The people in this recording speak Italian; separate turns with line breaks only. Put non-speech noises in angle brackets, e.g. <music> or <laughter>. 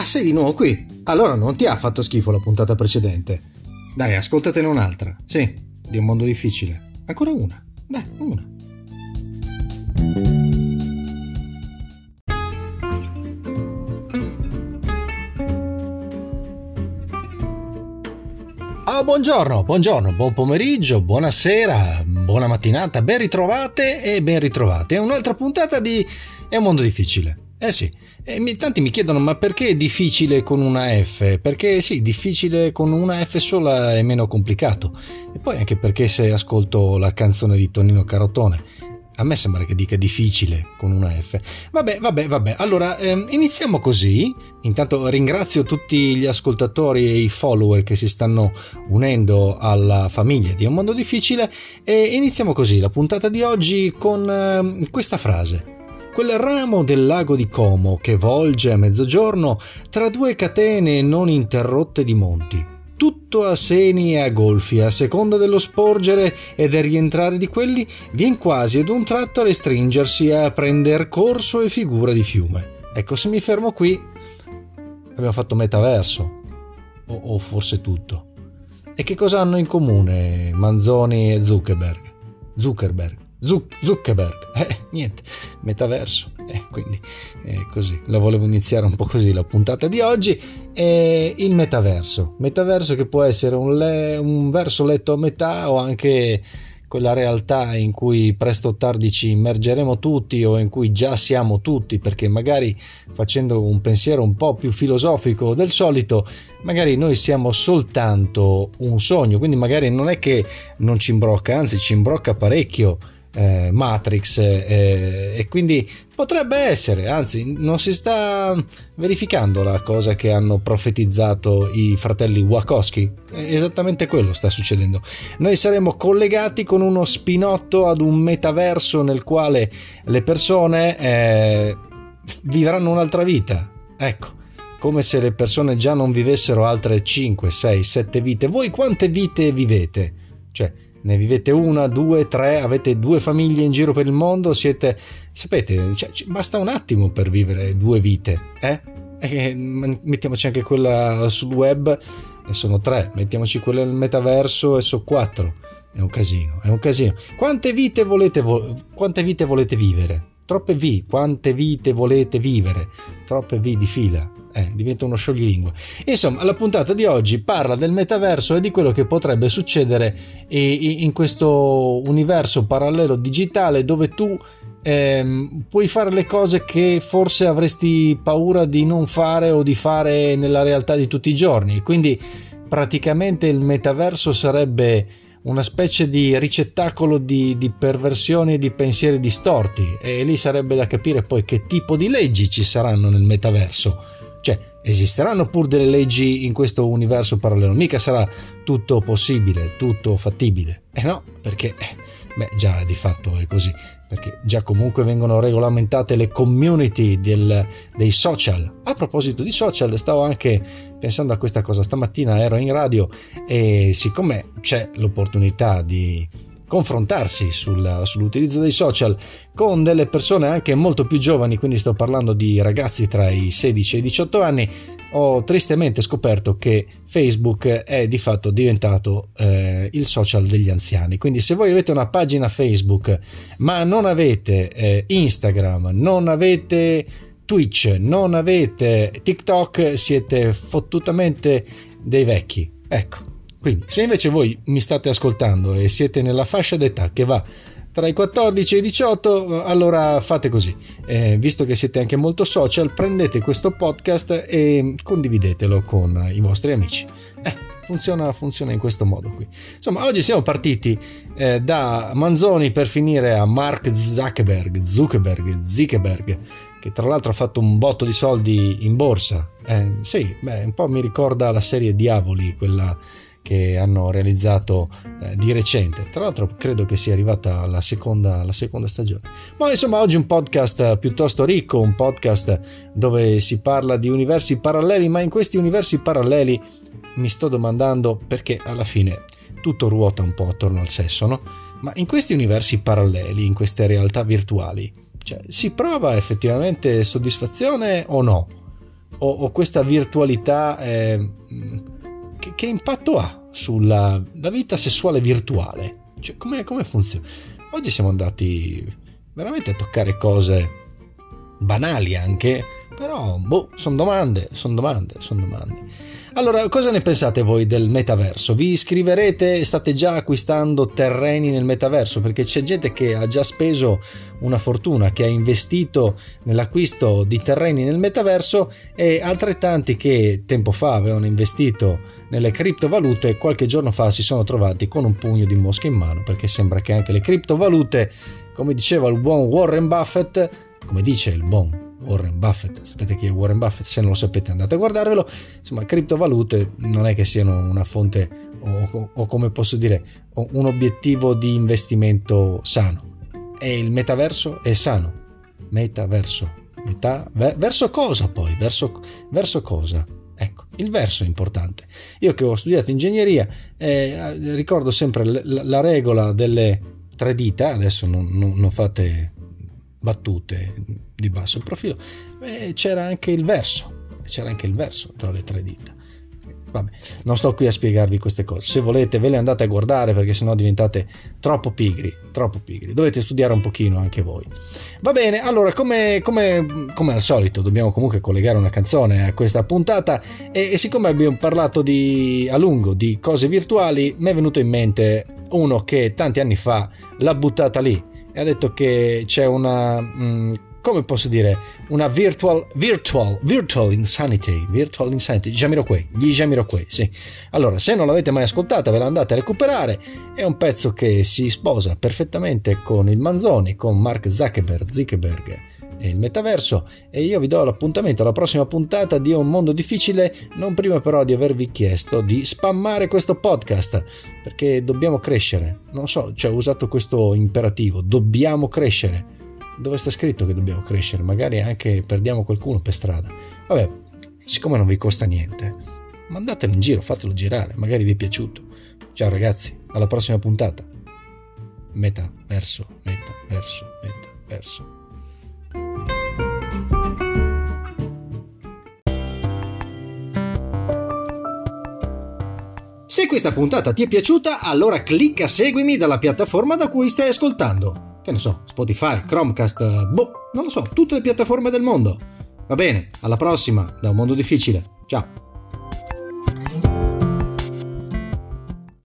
Ah, sei di nuovo qui? Allora non ti ha fatto schifo la puntata precedente. Dai, ascoltatene un'altra. Sì, di un mondo difficile. Ancora una. Dai, una. Oh, buongiorno, buongiorno, buon pomeriggio, buonasera, buona mattinata, ben ritrovate e ben ritrovati. È un'altra puntata di È un mondo difficile. Eh sì, e mi, tanti mi chiedono ma perché è difficile con una F? Perché sì, difficile con una F sola è meno complicato. E poi anche perché se ascolto la canzone di Tonino Carotone, a me sembra che dica difficile con una F. Vabbè, vabbè, vabbè. Allora, ehm, iniziamo così. Intanto ringrazio tutti gli ascoltatori e i follower che si stanno unendo alla famiglia di Un Mondo Difficile e iniziamo così la puntata di oggi con ehm, questa frase. Quel ramo del lago di Como che volge a mezzogiorno tra due catene non interrotte di monti, tutto a seni e a golfi, a seconda dello sporgere e del rientrare di quelli, vien quasi ad un tratto a restringersi a prender corso e figura di fiume. Ecco, se mi fermo qui, abbiamo fatto metaverso, o, o forse tutto. E che cosa hanno in comune Manzoni e Zuckerberg? Zuckerberg Zuckerberg, <laughs> eh, niente, metaverso, eh, quindi eh, così, la volevo iniziare un po' così la puntata di oggi, eh, il metaverso, metaverso che può essere un, le, un verso letto a metà o anche quella realtà in cui presto o tardi ci immergeremo tutti o in cui già siamo tutti, perché magari facendo un pensiero un po' più filosofico del solito, magari noi siamo soltanto un sogno, quindi magari non è che non ci imbrocca, anzi ci imbrocca parecchio eh, Matrix eh, e quindi potrebbe essere, anzi non si sta verificando la cosa che hanno profetizzato i fratelli Wachowski, esattamente quello sta succedendo. Noi saremo collegati con uno spinotto ad un metaverso nel quale le persone eh, vivranno un'altra vita, ecco come se le persone già non vivessero altre 5, 6, 7 vite. Voi quante vite vivete? Cioè, ne vivete una, due, tre, avete due famiglie in giro per il mondo, siete... sapete, cioè, basta un attimo per vivere due vite, eh? <laughs> E mettiamoci anche quella sul web e sono tre, mettiamoci quella nel metaverso e sono quattro. È un casino, è un casino. Quante vite volete, vo- quante vite volete vivere? Troppe V, quante vite volete vivere? Troppe V di fila eh, diventa uno scioglilingue. Insomma, la puntata di oggi parla del metaverso e di quello che potrebbe succedere in questo universo parallelo digitale dove tu ehm, puoi fare le cose che forse avresti paura di non fare o di fare nella realtà di tutti i giorni. Quindi praticamente il metaverso sarebbe una specie di ricettacolo di, di, perversioni e di pensieri distorti e lì sarebbe da capire poi che tipo di leggi ci saranno nel metaverso cioè, esisteranno pur delle leggi in questo universo parallelo, mica sarà tutto possibile, tutto fattibile. Eh no, perché, eh, beh, già di fatto è così, perché già comunque vengono regolamentate le community del, dei social. A proposito di social, stavo anche pensando a questa cosa, stamattina ero in radio e siccome c'è l'opportunità di confrontarsi sul, sull'utilizzo dei social con delle persone anche molto più giovani, quindi sto parlando di ragazzi tra i 16 e i 18 anni, ho tristemente scoperto che Facebook è di fatto diventato eh, il social degli anziani. Quindi se voi avete una pagina Facebook ma non avete eh, Instagram, non avete Twitch, non avete TikTok, siete fottutamente dei vecchi. Ecco, quindi, se invece voi mi state ascoltando e siete nella fascia d'età che va tra i 14 e i 18, allora fate così. Eh, visto che siete anche molto social, prendete questo podcast e condividetelo con i vostri amici. Eh, funziona, funziona in questo modo qui. Insomma, oggi siamo partiti eh, da Manzoni per finire a Mark Zuckerberg, Zuckerberg, Zuckerberg, che tra l'altro ha fatto un botto di soldi in borsa. Eh, sì, beh, un po' mi ricorda la serie Diavoli, quella che hanno realizzato eh, di recente. Tra l'altro credo che sia arrivata la seconda, la seconda stagione. Ma insomma oggi un podcast piuttosto ricco, un podcast dove si parla di universi paralleli, ma in questi universi paralleli mi sto domandando perché alla fine tutto ruota un po' attorno al sesso, no? Ma in questi universi paralleli, in queste realtà virtuali, cioè, si prova effettivamente soddisfazione o no? o, o questa virtualità eh, che, che, impatto ha sulla vita sessuale virtuale? Cioè, come, come funziona? Oggi siamo andati veramente a toccare cose banali anche, però boh, sono domande, sono domande, sono domande. Allora, cosa ne pensate voi del metaverso? Vi iscriverete? State già acquistando terreni nel metaverso? Perché c'è gente che ha già speso una fortuna, che ha investito nell'acquisto di terreni nel metaverso e altrettanti che tempo fa avevano investito nelle criptovalute qualche giorno fa si sono trovati con un pugno di mosche in mano perché sembra che anche le criptovalute, come diceva il buon Warren Buffett, come dice il buon Warren Buffett, sapete chi è Warren Buffett? Se non lo sapete andate a guardarvelo, insomma criptovalute non è che siano una fonte o, o come posso dire un obiettivo di investimento sano e il metaverso è sano, metaverso, Meta, verso cosa poi? Verso, verso cosa? Ecco, il verso è importante. Io che ho studiato ingegneria eh, ricordo sempre la, la, regola delle tre dita, adesso non, non, non fate battute di basso profilo, e c'era anche il verso, c'era anche il verso tra le tre dita. Vabbè, non sto qui a spiegarvi queste cose. Se volete, ve le andate a guardare perché sennò diventate troppo pigri. Troppo pigri. Dovete studiare un pochino anche voi. Va bene, allora, come, come, come al solito, dobbiamo comunque collegare una canzone a questa puntata. E, e siccome abbiamo parlato di, a lungo di cose virtuali, mi è venuto in mente uno che tanti anni fa l'ha buttata lì e ha detto che c'è una. Mh, mm, come posso dire, una virtual, virtual, virtual insanity, virtual insanity, Jamiroquai, gli Jamiroquai, sì. Allora, se non l'avete mai ascoltata, ve la andate a recuperare, è un pezzo che si sposa perfettamente con il Manzoni, con Mark Zuckerberg, Zuckerberg e il metaverso e io vi do l'appuntamento alla prossima puntata di Un mondo difficile, non prima però di avervi chiesto di spammare questo podcast, perché dobbiamo crescere. Non so, cioè ho usato questo imperativo, dobbiamo crescere dove sta scritto che dobbiamo crescere, magari anche perdiamo qualcuno per strada. Vabbè, siccome non vi costa niente, mandatelo in giro, fatelo girare, magari vi è piaciuto. Ciao ragazzi, alla prossima puntata. Meta, verso, meta, verso, meta, verso. Se questa puntata ti è piaciuta, allora clicca seguimi dalla piattaforma da cui stai ascoltando che ne so, Spotify, Chromecast, boh, non lo so, tutte le piattaforme del mondo. Va bene, alla prossima, da un mondo difficile. Ciao.